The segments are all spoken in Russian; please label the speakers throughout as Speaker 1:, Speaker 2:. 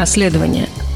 Speaker 1: расследования –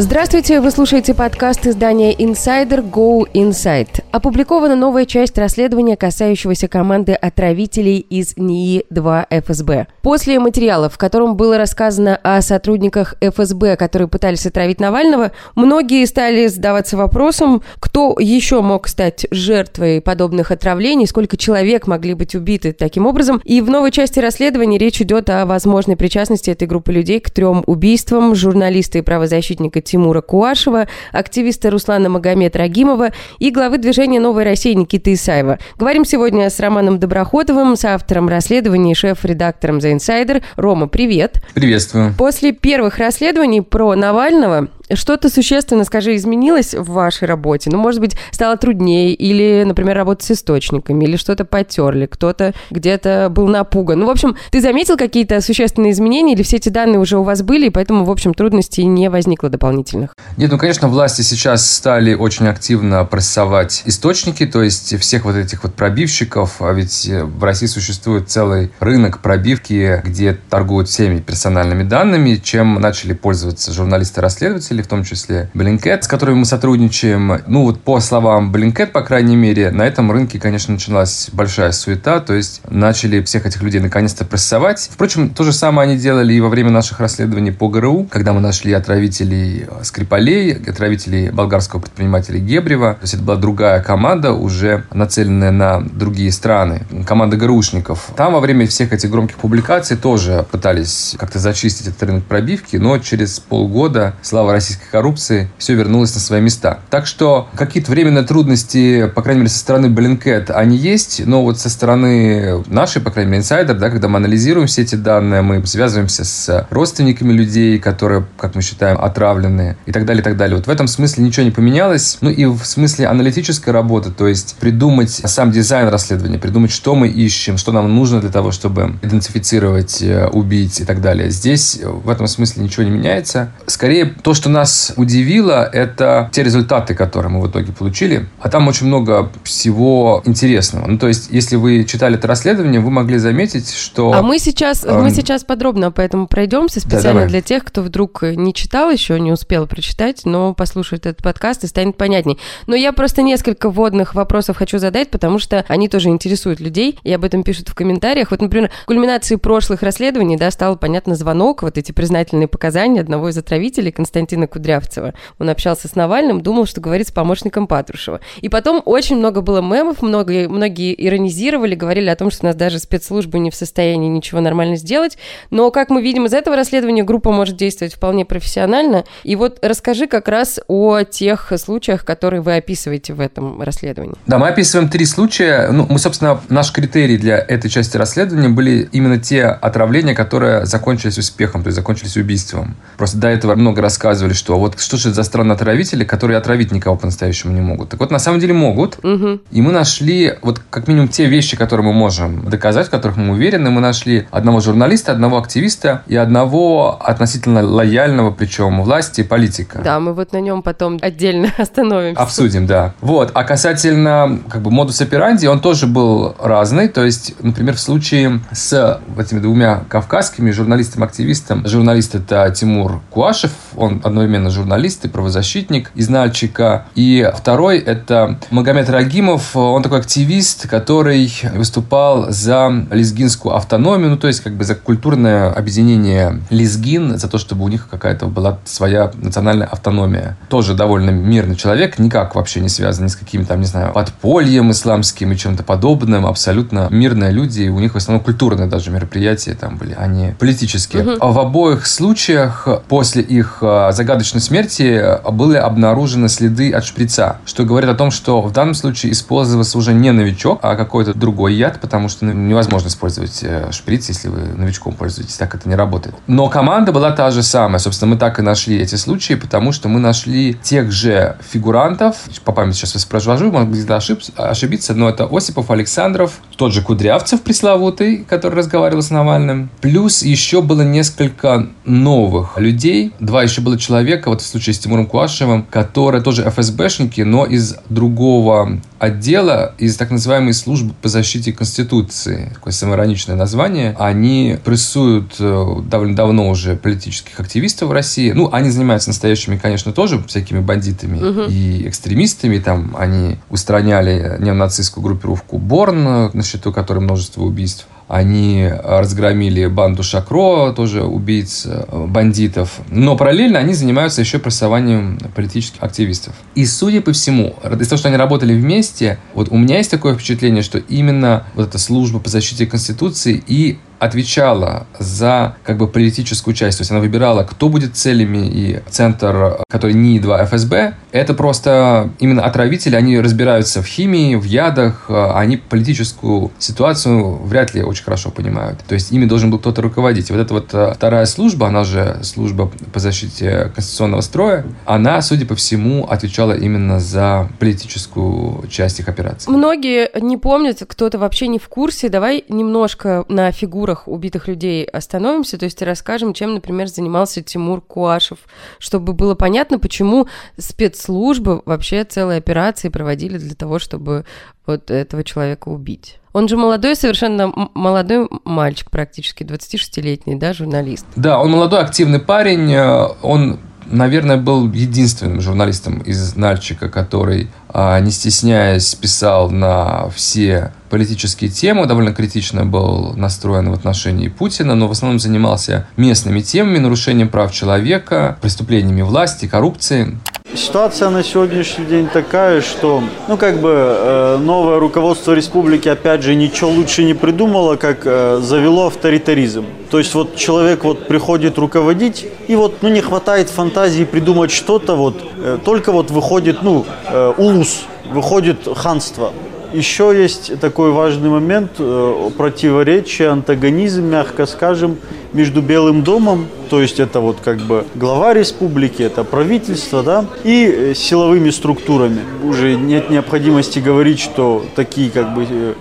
Speaker 1: Здравствуйте, вы слушаете подкаст издания Insider Go Inside. Опубликована новая часть расследования, касающегося команды отравителей из НИИ-2 ФСБ. После материала, в котором было рассказано о сотрудниках ФСБ, которые пытались отравить Навального, многие стали задаваться вопросом, кто еще мог стать жертвой подобных отравлений, сколько человек могли быть убиты таким образом. И в новой части расследования речь идет о возможной причастности этой группы людей к трем убийствам журналиста и правозащитника Тимура Куашева, активиста Руслана Магомед Рагимова и главы движения «Новая Россия» Никиты Исаева. Говорим сегодня с Романом Доброходовым, с автором расследований и шеф-редактором «The Insider». Рома, привет.
Speaker 2: Приветствую.
Speaker 1: После первых расследований про Навального что-то существенно, скажи, изменилось в вашей работе? Ну, может быть, стало труднее, или, например, работать с источниками, или что-то потерли, кто-то где-то был напуган. Ну, в общем, ты заметил какие-то существенные изменения, или все эти данные уже у вас были, и поэтому, в общем, трудностей не возникло дополнительных?
Speaker 2: Нет, ну, конечно, власти сейчас стали очень активно прессовать источники, то есть всех вот этих вот пробивщиков, а ведь в России существует целый рынок пробивки, где торгуют всеми персональными данными, чем начали пользоваться журналисты-расследователи, представители, в том числе Блинкет, с которыми мы сотрудничаем. Ну вот по словам Блинкет, по крайней мере, на этом рынке, конечно, началась большая суета, то есть начали всех этих людей наконец-то прессовать. Впрочем, то же самое они делали и во время наших расследований по ГРУ, когда мы нашли отравителей Скрипалей, отравителей болгарского предпринимателя Гебрева. То есть это была другая команда, уже нацеленная на другие страны. Команда ГРУшников. Там во время всех этих громких публикаций тоже пытались как-то зачистить этот рынок пробивки, но через полгода, слава России, российской коррупции, все вернулось на свои места. Так что какие-то временные трудности, по крайней мере, со стороны Блинкет, они есть, но вот со стороны нашей, по крайней мере, инсайдер, да, когда мы анализируем все эти данные, мы связываемся с родственниками людей, которые, как мы считаем, отравлены и так далее, и так далее. Вот в этом смысле ничего не поменялось. Ну и в смысле аналитической работы, то есть придумать сам дизайн расследования, придумать, что мы ищем, что нам нужно для того, чтобы идентифицировать, э, убить и так далее. Здесь в этом смысле ничего не меняется. Скорее, то, что нас удивило, это те результаты, которые мы в итоге получили. А там очень много всего интересного. Ну, то есть, если вы читали это расследование, вы могли заметить, что...
Speaker 1: А мы сейчас, эм... мы сейчас подробно поэтому пройдемся специально да, для тех, кто вдруг не читал еще, не успел прочитать, но послушает этот подкаст и станет понятней. Но я просто несколько вводных вопросов хочу задать, потому что они тоже интересуют людей, и об этом пишут в комментариях. Вот, например, кульминацией прошлых расследований, да, стал понятно звонок, вот эти признательные показания одного из отравителей, Константина Кудрявцева. Он общался с Навальным, думал, что говорит с помощником Патрушева. И потом очень много было мемов, многие, многие иронизировали, говорили о том, что у нас даже спецслужбы не в состоянии ничего нормально сделать. Но, как мы видим из этого расследования, группа может действовать вполне профессионально. И вот расскажи как раз о тех случаях, которые вы описываете в этом расследовании.
Speaker 2: Да, мы описываем три случая. Ну, мы, собственно, наш критерий для этой части расследования были именно те отравления, которые закончились успехом, то есть закончились убийством. Просто до этого много рассказывали, что вот что же это за странные отравители, которые отравить никого по-настоящему не могут. Так вот, на самом деле могут. Угу. И мы нашли вот как минимум те вещи, которые мы можем доказать, в которых мы уверены. Мы нашли одного журналиста, одного активиста и одного относительно лояльного, причем власти, политика.
Speaker 1: Да, мы вот на нем потом отдельно остановимся.
Speaker 2: Обсудим, да. Вот. А касательно как бы модус операнди, он тоже был разный. То есть, например, в случае с этими двумя кавказскими журналистом-активистом, журналист это Тимур Куашев, он одно одновременно журналист и правозащитник из Нальчика. И второй – это Магомед Рагимов. Он такой активист, который выступал за лезгинскую автономию, ну, то есть, как бы за культурное объединение лезгин, за то, чтобы у них какая-то была своя национальная автономия. Тоже довольно мирный человек, никак вообще не связан ни с каким там, не знаю, подпольем исламским и чем-то подобным. Абсолютно мирные люди, и у них в основном культурные даже мероприятия там были, а не политические. Угу. В обоих случаях после их загадочного загадочной смерти э, были обнаружены следы от шприца, что говорит о том, что в данном случае использовался уже не новичок, а какой-то другой яд, потому что ну, невозможно использовать э, шприц, если вы новичком пользуетесь, так это не работает. Но команда была та же самая. Собственно, мы так и нашли эти случаи, потому что мы нашли тех же фигурантов, по памяти сейчас воспроизвожу, могу где-то ошибиться, но это Осипов, Александров, тот же Кудрявцев пресловутый, который разговаривал с Навальным. Плюс еще было несколько новых людей. Два еще было человека человека, вот в случае с Тимуром Куашевым, которые тоже ФСБшники, но из другого отдела, из так называемой службы по защите Конституции, такое самоироничное название, они прессуют э, довольно давно уже политических активистов в России. Ну, они занимаются настоящими, конечно, тоже всякими бандитами угу. и экстремистами. Там они устраняли неонацистскую группировку Борн, на счету которой множество убийств. Они разгромили банду Шакро, тоже убийц э, бандитов. Но параллельно они занимаются еще прессованием политических активистов. И, судя по всему, из-за того, что они работали вместе, вот у меня есть такое впечатление, что именно вот эта служба по защите Конституции и отвечала за как бы политическую часть, то есть она выбирала, кто будет целями, и центр, который НИИ-2 ФСБ, это просто именно отравители, они разбираются в химии, в ядах, они политическую ситуацию вряд ли очень хорошо понимают. То есть ими должен был кто-то руководить. Вот эта вот э, вторая служба, она же служба по защите конституционного строя, она, судя по всему, отвечала именно за политическую часть их операции.
Speaker 1: Многие не помнят, кто-то вообще не в курсе. Давай немножко на фигуру фигурах убитых людей остановимся, то есть расскажем, чем, например, занимался Тимур Куашев, чтобы было понятно, почему спецслужбы вообще целые операции проводили для того, чтобы вот этого человека убить. Он же молодой, совершенно молодой мальчик практически, 26-летний, да, журналист.
Speaker 2: Да, он молодой, активный парень, э, он наверное, был единственным журналистом из Нальчика, который, не стесняясь, писал на все политические темы, довольно критично был настроен в отношении Путина, но в основном занимался местными темами, нарушением прав человека, преступлениями власти, коррупцией.
Speaker 3: Ситуация на сегодняшний день такая, что, ну, как бы, э, новое руководство республики, опять же, ничего лучше не придумало, как э, завело авторитаризм. То есть вот человек вот приходит руководить, и вот, ну, не хватает фантазии придумать что-то, вот, э, только вот выходит, ну, э, улус, выходит ханство. Еще есть такой важный момент э, противоречия, антагонизм, мягко скажем, между Белым домом, то есть это вот как бы глава республики, это правительство, да, и э, силовыми структурами. Уже нет необходимости говорить, что такие как бы э,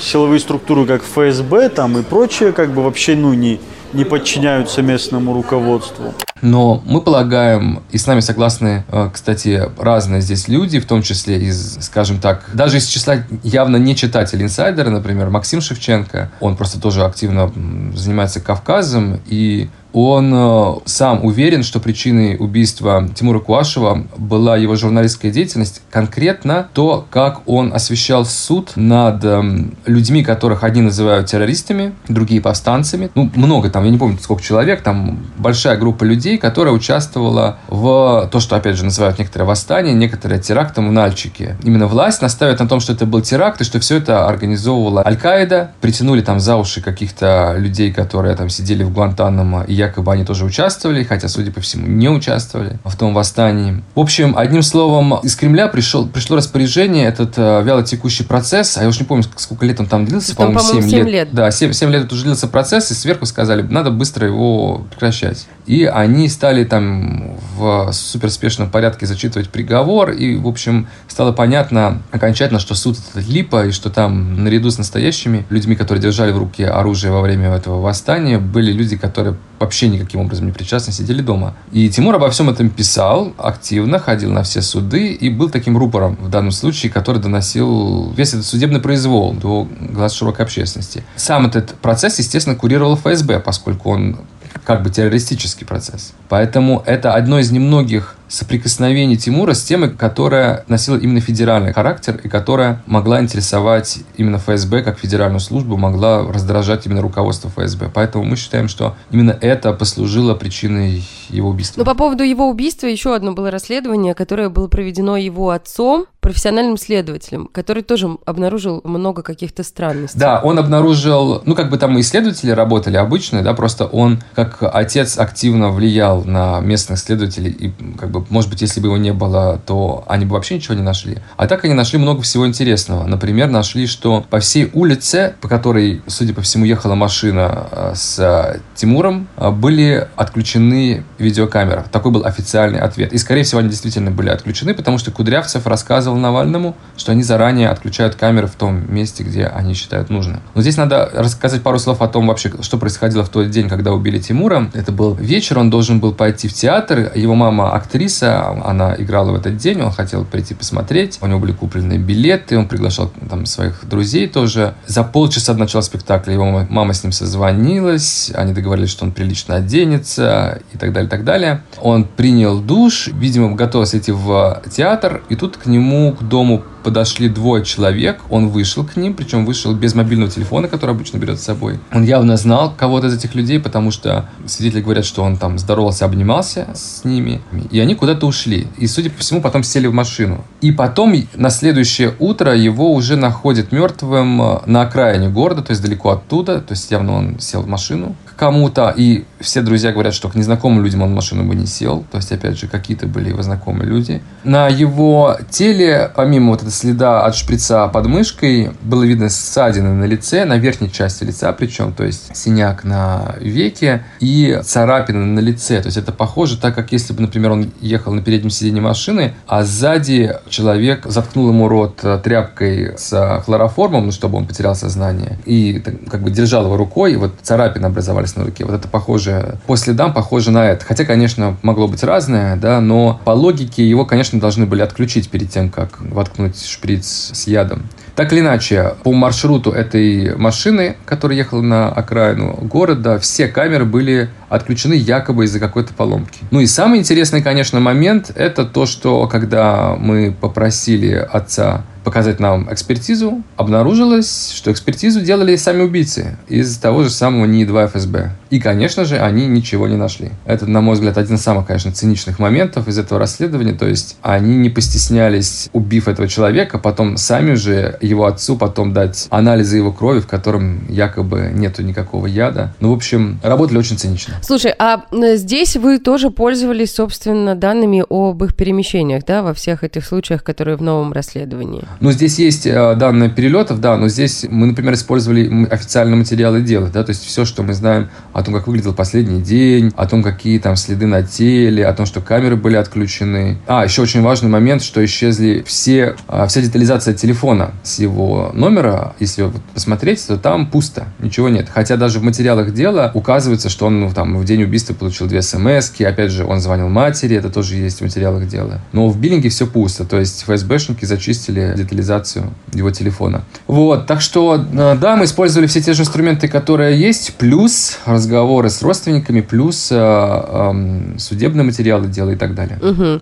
Speaker 3: силовые структуры, как ФСБ там и прочее, как бы вообще ну не не подчиняются местному руководству.
Speaker 2: Но мы полагаем, и с нами согласны, э, кстати, разные здесь люди, в том числе из, скажем так, даже из числа явно не читателей инсайдера, например, Максим Шевченко, он просто тоже активно занимается Кавказом, и он э, сам уверен, что причиной убийства Тимура Куашева была его журналистская деятельность, конкретно то, как он освещал суд над эм, людьми, которых одни называют террористами, другие повстанцами. Ну, много там, я не помню, сколько человек, там большая группа людей, которая участвовала в то, что, опять же, называют некоторые восстания, некоторые терактом в Нальчике. Именно власть наставит на том, что это был теракт, и что все это организовывала Аль-Каида, притянули там за уши каких-то людей, которые там сидели в Гуантанамо и якобы они тоже участвовали, хотя, судя по всему, не участвовали в том восстании. В общем, одним словом, из Кремля пришел, пришло распоряжение, этот э, вяло текущий процесс, а я уж не помню, сколько лет он там длился,
Speaker 1: по-моему, по 7, 7 лет. лет.
Speaker 2: Да, 7, 7 лет уже длился процесс, и сверху сказали, надо быстро его прекращать. И они стали там в суперспешном порядке зачитывать приговор, и, в общем, стало понятно окончательно, что суд это липа, и что там наряду с настоящими людьми, которые держали в руке оружие во время этого восстания, были люди, которые вообще никаким образом не причастны, сидели дома. И Тимур обо всем этом писал активно, ходил на все суды и был таким рупором в данном случае, который доносил весь этот судебный произвол до глаз широкой общественности. Сам этот процесс, естественно, курировал ФСБ, поскольку он как бы террористический процесс. Поэтому это одно из немногих соприкосновений Тимура с темой, которая носила именно федеральный характер и которая могла интересовать именно ФСБ как федеральную службу, могла раздражать именно руководство ФСБ. Поэтому мы считаем, что именно это послужило причиной его убийства.
Speaker 1: Но по поводу его убийства еще одно было расследование, которое было проведено его отцом, профессиональным следователем, который тоже обнаружил много каких-то странностей.
Speaker 2: Да, он обнаружил, ну как бы там исследователи работали обычные, да, просто он как отец активно влиял на местных следователей и как бы может быть, если бы его не было, то они бы вообще ничего не нашли. А так они нашли много всего интересного. Например, нашли, что по всей улице, по которой, судя по всему, ехала машина э, с Тимуром, э, были отключены видеокамеры. Такой был официальный ответ. И, скорее всего, они действительно были отключены, потому что Кудрявцев рассказывал Навальному, что они заранее отключают камеры в том месте, где они считают нужным. Но здесь надо рассказать пару слов о том вообще, что происходило в тот день, когда убили Тимура. Это был вечер, он должен был пойти в театр. Его мама актриса, она играла в этот день, он хотел прийти посмотреть. У него были куплены билеты, он приглашал там своих друзей тоже. За полчаса до начала спектакля его мама с ним созвонилась, они договорились, что он прилично оденется и так далее, так далее. Он принял душ, видимо, готовился идти в театр, и тут к нему, к дому подошли двое человек, он вышел к ним, причем вышел без мобильного телефона, который обычно берет с собой. Он явно знал кого-то из этих людей, потому что свидетели говорят, что он там здоровался, обнимался с ними, и они куда-то ушли. И, судя по всему, потом сели в машину. И потом на следующее утро его уже находят мертвым э, на окраине города, то есть далеко оттуда, то есть явно он сел в машину к кому-то, и все друзья говорят, что к незнакомым людям он в машину бы не сел, то есть, опять же, какие-то были его знакомые люди. На его теле, помимо вот следа от шприца под мышкой, было видно ссадины на лице, на верхней части лица причем, то есть синяк на веке и царапины на лице. То есть это похоже, так как если бы, например, он ехал на переднем сиденье машины, а сзади человек заткнул ему рот тряпкой с хлороформом, ну, чтобы он потерял сознание, и как бы держал его рукой, и вот царапины образовались на руке. Вот это похоже, по следам похоже на это. Хотя, конечно, могло быть разное, да, но по логике его, конечно, должны были отключить перед тем, как воткнуть шприц с ядом. Так или иначе, по маршруту этой машины, которая ехала на окраину города, все камеры были отключены якобы из-за какой-то поломки. Ну и самый интересный, конечно, момент – это то, что когда мы попросили отца показать нам экспертизу, обнаружилось, что экспертизу делали сами убийцы из того же самого НИИ-2 ФСБ. И, конечно же, они ничего не нашли. Это, на мой взгляд, один из самых, конечно, циничных моментов из этого расследования. То есть они не постеснялись, убив этого человека, потом сами же его отцу потом дать анализы его крови, в котором якобы нету никакого яда. Ну, в общем, работали очень цинично.
Speaker 1: Слушай, а здесь вы тоже пользовались, собственно, данными об их перемещениях, да, во всех этих случаях, которые в новом расследовании?
Speaker 2: Ну, здесь есть э, данные перелетов, да, но здесь мы, например, использовали официальные материалы дела, да, то есть все, что мы знаем о том, как выглядел последний день, о том, какие там следы на теле, о том, что камеры были отключены. А, еще очень важный момент, что исчезли все, а, вся детализация телефона с его номера. Если посмотреть, то там пусто, ничего нет. Хотя даже в материалах дела указывается, что он ну, там в день убийства получил две смс опять же, он звонил матери, это тоже есть в материалах дела. Но в биллинге все пусто, то есть ФСБшники зачистили детализацию его телефона. Вот, так что, э, да, мы использовали все те же инструменты, которые есть, плюс разговоры с родственниками, плюс э, э, судебные материалы дела и так далее.
Speaker 1: Угу.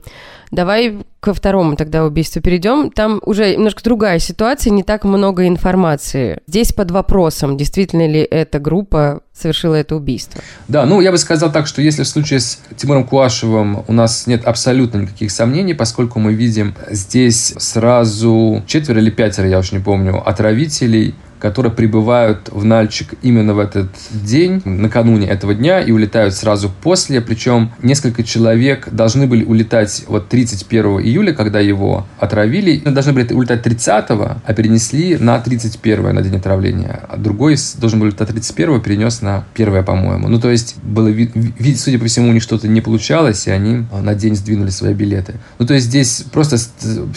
Speaker 1: Давай ко второму тогда убийству перейдем. Там уже немножко другая ситуация, не так много информации. Здесь под вопросом, действительно ли эта группа совершила это убийство.
Speaker 2: Да, ну я бы сказал так, что если в случае с Тимуром Куашевым у нас нет абсолютно никаких сомнений, поскольку мы видим здесь сразу четверо или пятеро, я уж не помню, отравителей, которые прибывают в Нальчик именно в этот день, накануне этого дня, и улетают сразу после. Причем несколько человек должны были улетать вот 31 июля, когда его отравили. Должны были улетать 30 а перенесли на 31 на день отравления. А другой должен был улетать 31 перенес на 1 по-моему. Ну, то есть, было вид, судя по всему, у них что-то не получалось, и они на день сдвинули свои билеты. Ну, то есть, здесь просто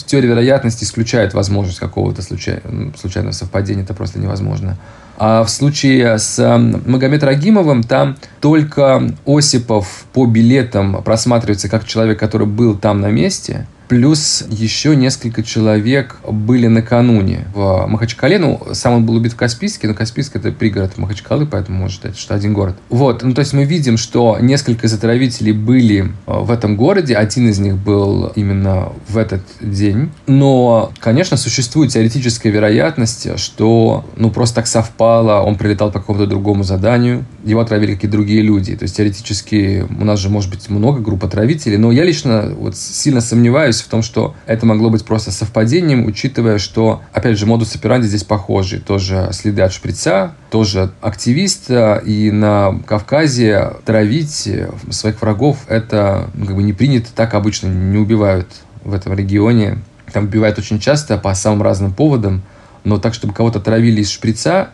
Speaker 2: теория вероятности исключает возможность какого-то случайного совпадения. Это просто просто невозможно. А в случае с Магомед Рагимовым там только Осипов по билетам просматривается как человек, который был там на месте – Плюс еще несколько человек были накануне в Махачкале. Ну, сам он был убит в Каспийске, но Каспийск это пригород Махачкалы, поэтому можно считать, что один город. Вот, ну то есть мы видим, что несколько затравителей были э, в этом городе. Один из них был именно в этот день. Но, конечно, существует теоретическая вероятность, что ну просто так совпало, он прилетал по какому-то другому заданию, его отравили какие-то другие люди. То есть теоретически у нас же может быть много групп отравителей, но я лично вот сильно сомневаюсь в том, что это могло быть просто совпадением, учитывая, что, опять же, модус операнди здесь похожий. Тоже следы от шприца, тоже активист, и на Кавказе травить своих врагов это ну, как бы не принято, так обычно не убивают в этом регионе. Там убивают очень часто по самым разным поводам, но так, чтобы кого-то травили из шприца,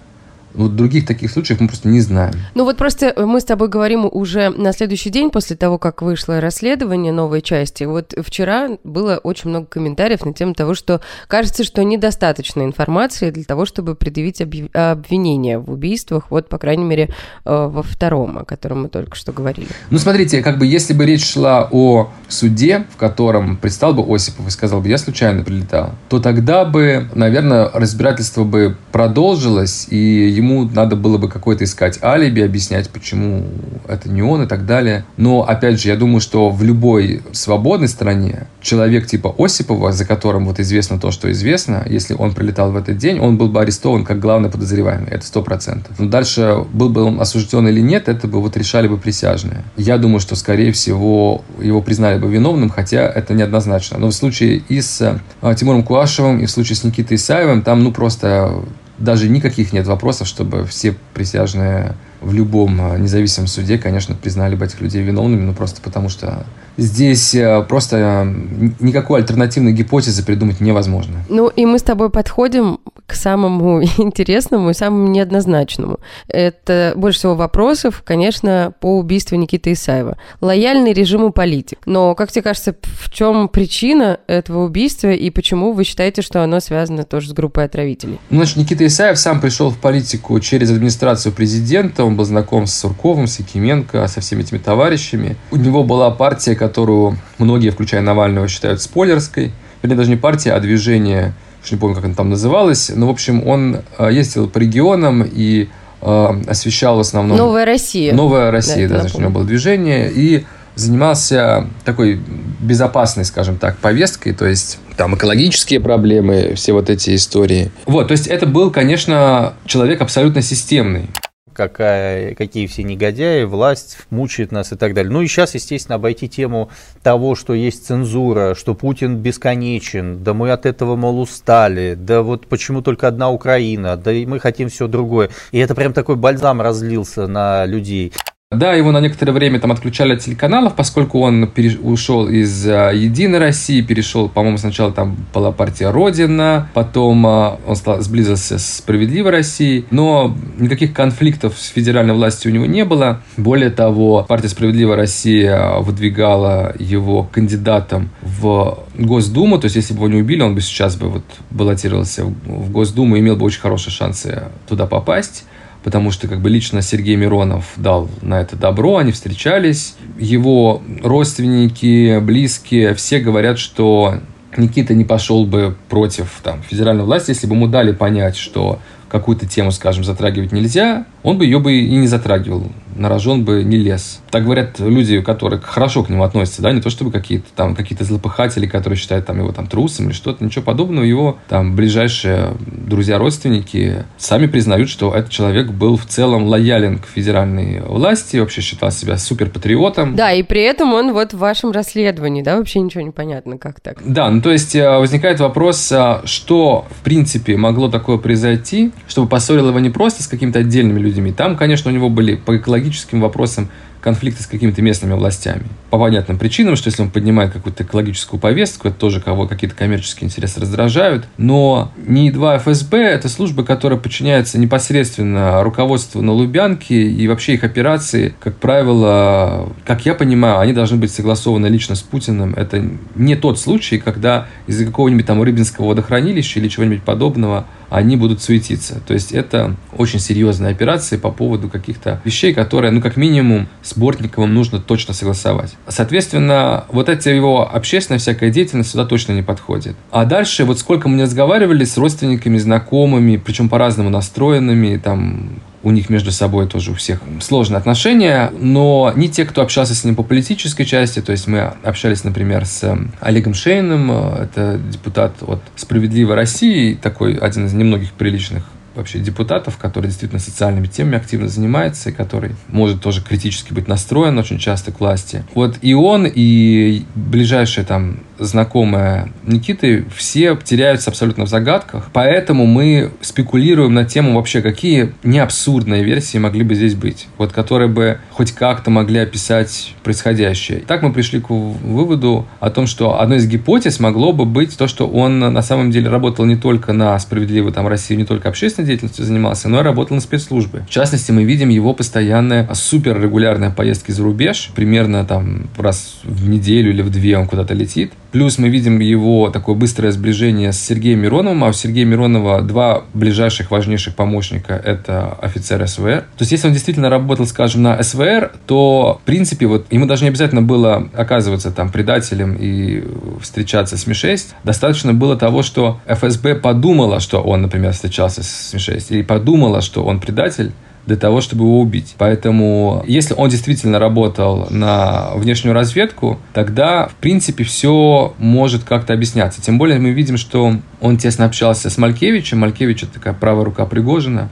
Speaker 2: Вот других таких случаев мы просто не знаем.
Speaker 1: Ну вот просто мы с тобой говорим уже на следующий день после того, как вышло расследование новой части. Вот вчера было очень много комментариев на тему того, что кажется, что недостаточно информации для того, чтобы предъявить обвинение в убийствах, вот, по крайней мере, э, во втором, о котором мы только что говорили.
Speaker 2: Ну, смотрите, как бы если бы речь шла о суде, в котором предстал бы Осипов и сказал бы, я случайно прилетал, то тогда бы, наверное, разбирательство бы продолжилось, и ему надо было бы какое-то искать алиби, объяснять, почему это не он и так далее. Но, опять же, я думаю, что в любой свободной стране человек типа Осипова, за которым вот известно то, что известно, если он прилетал в этот день, он был бы арестован как главный подозреваемый. Это сто процентов. Но дальше был бы он осужден или нет, это бы вот решали бы присяжные. Я думаю, что, скорее всего, его признали бы виновным, хотя это неоднозначно. Но в случае и с э, Тимуром Куашевым, и в случае с Никитой Исаевым, там, ну, просто даже никаких нет вопросов, чтобы все присяжные в любом э, независимом суде, конечно, признали бы этих людей виновными, ну просто потому что здесь э, просто никакой альтернативной гипотезы придумать невозможно.
Speaker 1: Ну и мы с тобой подходим к самому интересному и самому неоднозначному. Это больше всего вопросов, конечно, по убийству Никиты Исаева. Лояльный режиму политик. Но, как тебе кажется, в чем причина этого убийства и почему вы считаете, что оно связано тоже с группой отравителей?
Speaker 2: Ну, значит, Никита Исаев сам пришел в политику через администрацию президента. Он был знаком с Сурковым, с Якименко, со всеми этими товарищами. У него была партия, которую многие, включая Навального, считают спойлерской. Вернее, даже не партия, а движение уж не помню, как он там называлось. Но, в общем, он э, ездил по регионам и э, освещал в основном...
Speaker 1: Новая Россия.
Speaker 2: Новая Россия, да, да значит, у него было движение. И занимался такой безопасной, скажем так, повесткой, то есть там экологические проблемы, все вот эти истории. Вот, то есть это был, конечно, человек абсолютно системный
Speaker 4: какая, какие все негодяи, власть мучает нас и так далее. Ну и сейчас, естественно, обойти тему того, что есть цензура, что Путин бесконечен, да мы от этого, мол, устали, да вот почему только одна Украина, да и мы хотим все другое. И это прям такой бальзам разлился на людей.
Speaker 2: Да, его на некоторое время там отключали от телеканалов, поскольку он переш... ушел из uh, Единой России, перешел, по-моему, сначала там была партия Родина, потом uh, он стал, сблизился с Справедливой Россией, но никаких конфликтов с федеральной властью у него не было. Более того, партия Справедливая Россия выдвигала его кандидатом в Госдуму, то есть если бы его не убили, он бы сейчас бы вот баллотировался в Госдуму и имел бы очень хорошие шансы туда попасть потому что как бы лично Сергей Миронов дал на это добро, они встречались. Его родственники, близкие, все говорят, что Никита не пошел бы против там, федеральной власти, если бы ему дали понять, что какую-то тему, скажем, затрагивать нельзя, он бы ее бы и не затрагивал на рожон бы не лез. Так говорят люди, которые хорошо к нему относятся, да, не то чтобы какие-то там какие-то злопыхатели, которые считают там его там трусом или что-то, ничего подобного. Его там ближайшие друзья, родственники сами признают, что этот человек был в целом лоялен к федеральной власти, вообще считал себя суперпатриотом.
Speaker 1: Да, и при этом он вот в вашем расследовании, да, вообще ничего не понятно, как так?
Speaker 2: Да, ну то есть э, возникает вопрос, э, что в принципе могло такое произойти, чтобы поссорил его не просто с какими-то отдельными людьми. Там, конечно, у него были по экологическим экологическим вопросам конфликты с какими-то местными властями. По понятным причинам, что если он поднимает какую-то экологическую повестку, это тоже кого какие-то коммерческие интересы раздражают. Но НИИ-2 ФСБ – это службы, которые подчиняются непосредственно руководству на Лубянке, и вообще их операции, как правило, как я понимаю, они должны быть согласованы лично с Путиным. Это не тот случай, когда из-за какого-нибудь там Рыбинского водохранилища или чего-нибудь подобного они будут суетиться. То есть это очень серьезная операция по поводу каких-то вещей, которые, ну, как минимум, с Бортниковым нужно точно согласовать. Соответственно, вот эта его общественная всякая деятельность сюда точно не подходит. А дальше, вот сколько мы не разговаривали с родственниками, знакомыми, причем по-разному настроенными, там, у них между собой тоже у всех сложные отношения, но не те, кто общался с ним по политической части, то есть мы общались, например, с эм, Олегом Шейным, э, это депутат от «Справедливой России», такой один из немногих приличных вообще депутатов, который действительно социальными темами активно занимается и который может тоже критически быть настроен очень часто к власти. Вот и он, и ближайшие там знакомые Никиты, все теряются абсолютно в загадках. Поэтому мы спекулируем на тему вообще, какие неабсурдные версии могли бы здесь быть. Вот которые бы хоть как-то могли описать происходящее. Так мы пришли к выводу о том, что одной из гипотез могло бы быть то, что он на самом деле работал не только на справедливую там Россию, не только общественной деятельностью занимался, но и работал на спецслужбы. В частности, мы видим его постоянные суперрегулярные поездки за рубеж, примерно там раз в неделю или в две он куда-то летит. Плюс мы видим его такое быстрое сближение с Сергеем Мироновым, а у Сергея Миронова два ближайших, важнейших помощника – это офицер СВР. То есть, если он действительно работал, скажем, на СВР, то, в принципе, вот ему даже не обязательно было оказываться там предателем и встречаться с Ми-6. Достаточно было того, что ФСБ подумала, что он, например, встречался с Ми-6, или подумала, что он предатель, для того, чтобы его убить. Поэтому, если он действительно работал на внешнюю разведку, тогда, в принципе, все может как-то объясняться. Тем более мы видим, что он тесно общался с Малькевичем. Малькевич – это такая правая рука Пригожина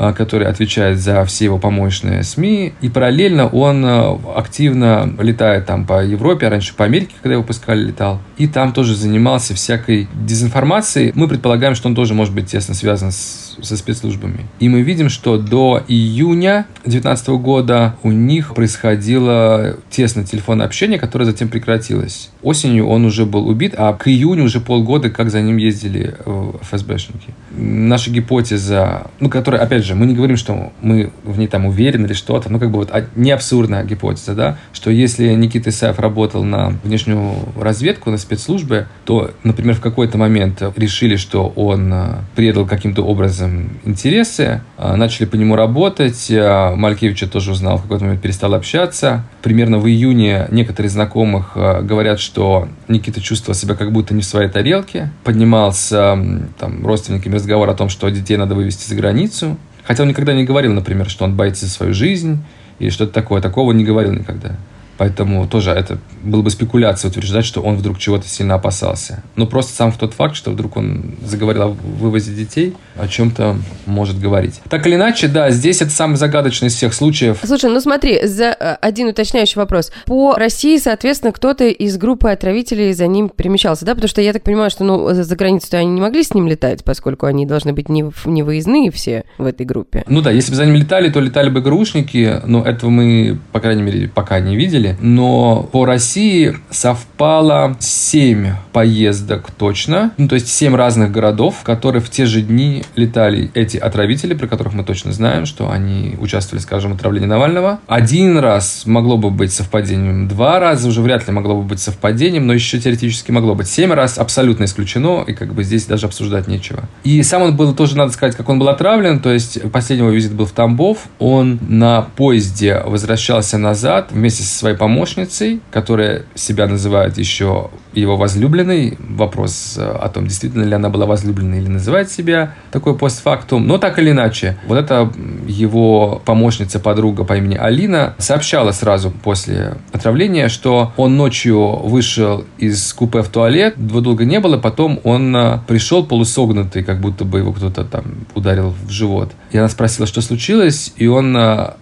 Speaker 2: а, который отвечает за все его помощные СМИ. И параллельно он а, активно летает там по Европе, а раньше по Америке, когда его пускали, летал. И там тоже занимался всякой дезинформацией. Мы предполагаем, что он тоже может быть тесно связан с со спецслужбами. И мы видим, что до июня 2019 года у них происходило тесное телефонное общение, которое затем прекратилось. Осенью он уже был убит, а к июню уже полгода, как за ним ездили э, ФСБшники. Наша гипотеза, ну, которая, опять же, мы не говорим, что мы в ней там уверены или что-то, ну, как бы вот а, не абсурдная гипотеза, да, что если Никита Исаев работал на внешнюю разведку, на спецслужбы, то, например, в какой-то момент решили, что он э, предал каким-то образом интересы, а, начали по нему работать. А, Малькевича тоже узнал, в какой-то момент перестал общаться. Примерно в июне некоторые знакомых а, говорят, что Никита чувствовал себя как будто не в своей тарелке. Поднимался там, родственниками разговор о том, что детей надо вывести за границу. Хотя он никогда не говорил, например, что он боится за свою жизнь или что-то такое. Такого не говорил никогда. Поэтому тоже это было бы спекуляция утверждать, что он вдруг чего-то сильно опасался. Но просто сам в тот факт, что вдруг он заговорил о вывозе детей, о чем-то может говорить. Так или иначе, да, здесь это самый загадочный из всех случаев.
Speaker 1: Слушай, ну смотри, за э, один уточняющий вопрос. По России, соответственно, кто-то из группы отравителей за ним перемещался, да? Потому что я так понимаю, что ну, за границу они не могли с ним летать, поскольку они должны быть не, не выездные все в этой группе.
Speaker 2: Ну да, если бы за ним летали, то летали бы ГРУшники, но этого мы, по крайней мере, пока не видели деле. Но по России совпало 7 поездок точно. Ну, то есть 7 разных городов, в которые в те же дни летали эти отравители, про которых мы точно знаем, что они участвовали, скажем, в отравлении Навального. Один раз могло бы быть совпадением, два раза уже вряд ли могло бы быть совпадением, но еще теоретически могло быть. Семь раз абсолютно исключено, и как бы здесь даже обсуждать нечего. И сам он был тоже, надо сказать, как он был отравлен, то есть последний его визит был в Тамбов, он на поезде возвращался назад вместе со своей помощницей, которая себя называет еще его возлюбленной. Вопрос э, о том, действительно ли она была возлюбленной или называет себя такой постфактум. Но так или иначе, вот эта его помощница, подруга по имени Алина сообщала сразу после отравления, что он ночью вышел из купе в туалет, его долго не было, потом он э, пришел полусогнутый, как будто бы его кто-то там ударил в живот. И она спросила, что случилось, и он э,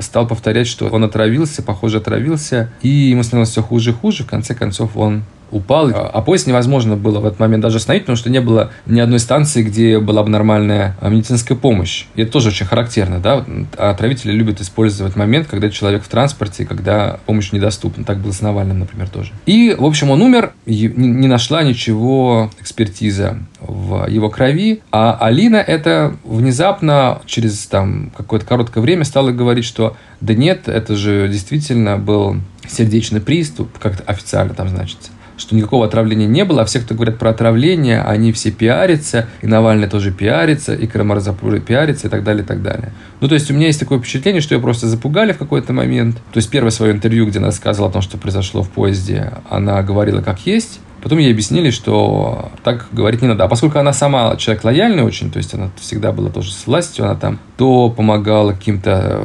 Speaker 2: стал повторять, что он отравился, похоже, отравился, и ему становилось все хуже и хуже. В конце концов, он упал, а поезд невозможно было в этот момент даже остановить, потому что не было ни одной станции, где была бы нормальная а, медицинская помощь. И это тоже очень характерно, да, отравители любят использовать момент, когда человек в транспорте, когда помощь недоступна. Так было с Навальным, например, тоже. И, в общем, он умер, не нашла ничего экспертиза в его крови, а Алина это внезапно через там какое-то короткое время стала говорить, что да нет, это же действительно был сердечный приступ, как-то официально там значится что никакого отравления не было, а все, кто говорят про отравление, они все пиарятся, и Навальный тоже пиарится, и Карамарзапур пиарится, и так далее, и так далее. Ну, то есть у меня есть такое впечатление, что ее просто запугали в какой-то момент. То есть первое свое интервью, где она рассказывала о том, что произошло в поезде, она говорила как есть, Потом ей объяснили, что так говорить не надо. А поскольку она сама человек лояльный очень, то есть она всегда была тоже с властью, она там то помогала каким-то,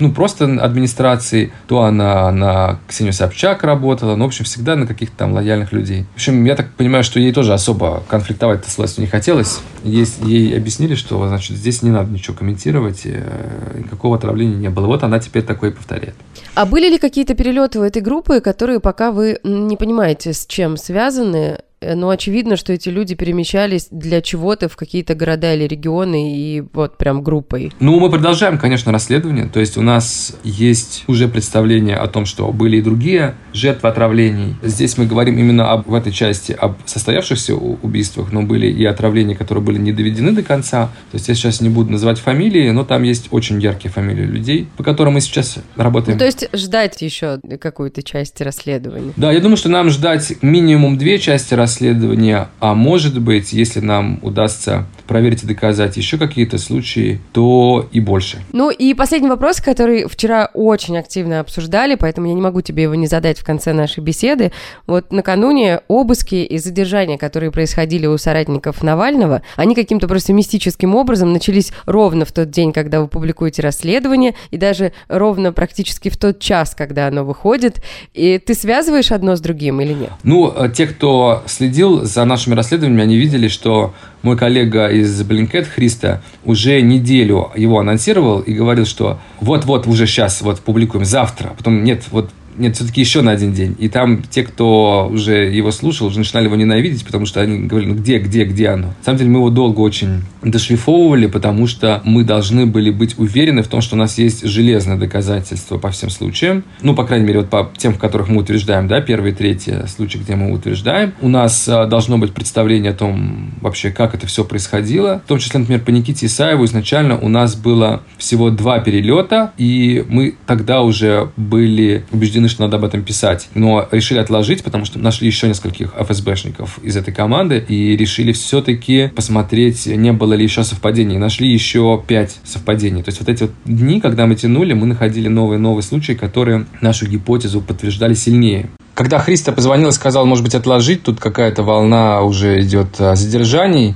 Speaker 2: ну, просто администрации, то она на Ксению Собчак работала, ну, в общем, всегда на каких-то там лояльных людей. В общем, я так понимаю, что ей тоже особо конфликтовать с властью не хотелось. Есть, ей объяснили, что значит, здесь не надо ничего комментировать, э, никакого отравления не было. Вот она теперь такое повторяет.
Speaker 1: А были ли какие-то перелеты у этой группы, которые пока вы не понимаете, с чем связаны? Э, но очевидно, что эти люди перемещались для чего-то в какие-то города или регионы и вот прям группой.
Speaker 2: Ну, мы продолжаем, конечно, расследование. То есть у нас есть уже представление о том, что были и другие жертвы отравлений. Здесь мы говорим именно об, в этой части об состоявшихся убийствах, но были и отравления, которые были не доведены до конца. То есть я сейчас не буду называть фамилии, но там есть очень яркие фамилии людей, по которым мы сейчас работаем.
Speaker 1: Ну, то есть ждать еще какую-то часть расследования?
Speaker 2: Да, я думаю, что нам ждать минимум две части расследования расследования, а может быть, если нам удастся проверить и доказать еще какие-то случаи, то и больше.
Speaker 1: Ну и последний вопрос, который вчера очень активно обсуждали, поэтому я не могу тебе его не задать в конце нашей беседы. Вот накануне обыски и задержания, которые происходили у соратников Навального, они каким-то просто мистическим образом начались ровно в тот день, когда вы публикуете расследование, и даже ровно практически в тот час, когда оно выходит. И ты связываешь одно с другим или нет?
Speaker 2: Ну, э, те, кто следил за нашими расследованиями, они видели, что мой коллега из Блинкет Христа уже неделю его анонсировал и говорил, что вот-вот уже сейчас вот публикуем завтра, потом нет, вот нет, все-таки еще на один день. И там те, кто уже его слушал, уже начинали его ненавидеть, потому что они говорили, ну где, где, где оно? На самом деле мы его долго очень дошлифовывали, потому что мы должны были быть уверены в том, что у нас есть железное доказательство по всем случаям. Ну, по крайней мере, вот по тем, в которых мы утверждаем, да, первый и третий случай, где мы утверждаем. У нас а, должно быть представление о том вообще, как это все происходило. В том числе, например, по Никите Исаеву изначально у нас было всего два перелета, и мы тогда уже были убеждены, что надо об этом писать. Но решили отложить, потому что нашли еще нескольких ФСБшников из этой команды и решили все-таки посмотреть, не было ли еще совпадений. Нашли еще пять совпадений. То есть вот эти вот дни, когда мы тянули, мы находили новые-новые случаи, которые нашу гипотезу подтверждали сильнее. Когда Христа позвонил и сказал, может быть, отложить, тут какая-то волна уже идет а, задержаний,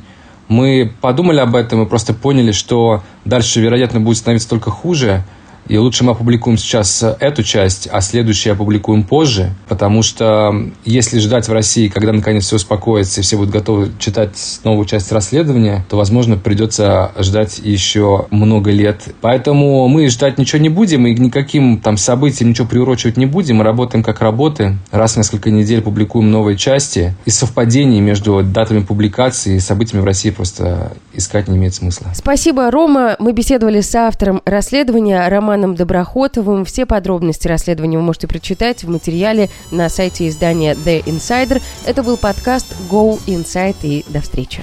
Speaker 2: мы подумали об этом и просто поняли, что дальше, вероятно, будет становиться только хуже – и лучше мы опубликуем сейчас эту часть, а следующую опубликуем позже, потому что если ждать в России, когда наконец все успокоится и все будут готовы читать новую часть расследования, то, возможно, придется ждать еще много лет. Поэтому мы ждать ничего не будем и никаким там событиям ничего приурочивать не будем. Мы работаем как работы. Раз в несколько недель публикуем новые части. И совпадений между датами публикации и событиями в России просто искать не имеет смысла.
Speaker 1: Спасибо, Рома. Мы беседовали с автором расследования Романом Романом Доброхотовым. Все подробности расследования вы можете прочитать в материале на сайте издания The Insider. Это был подкаст Go Inside и до встречи.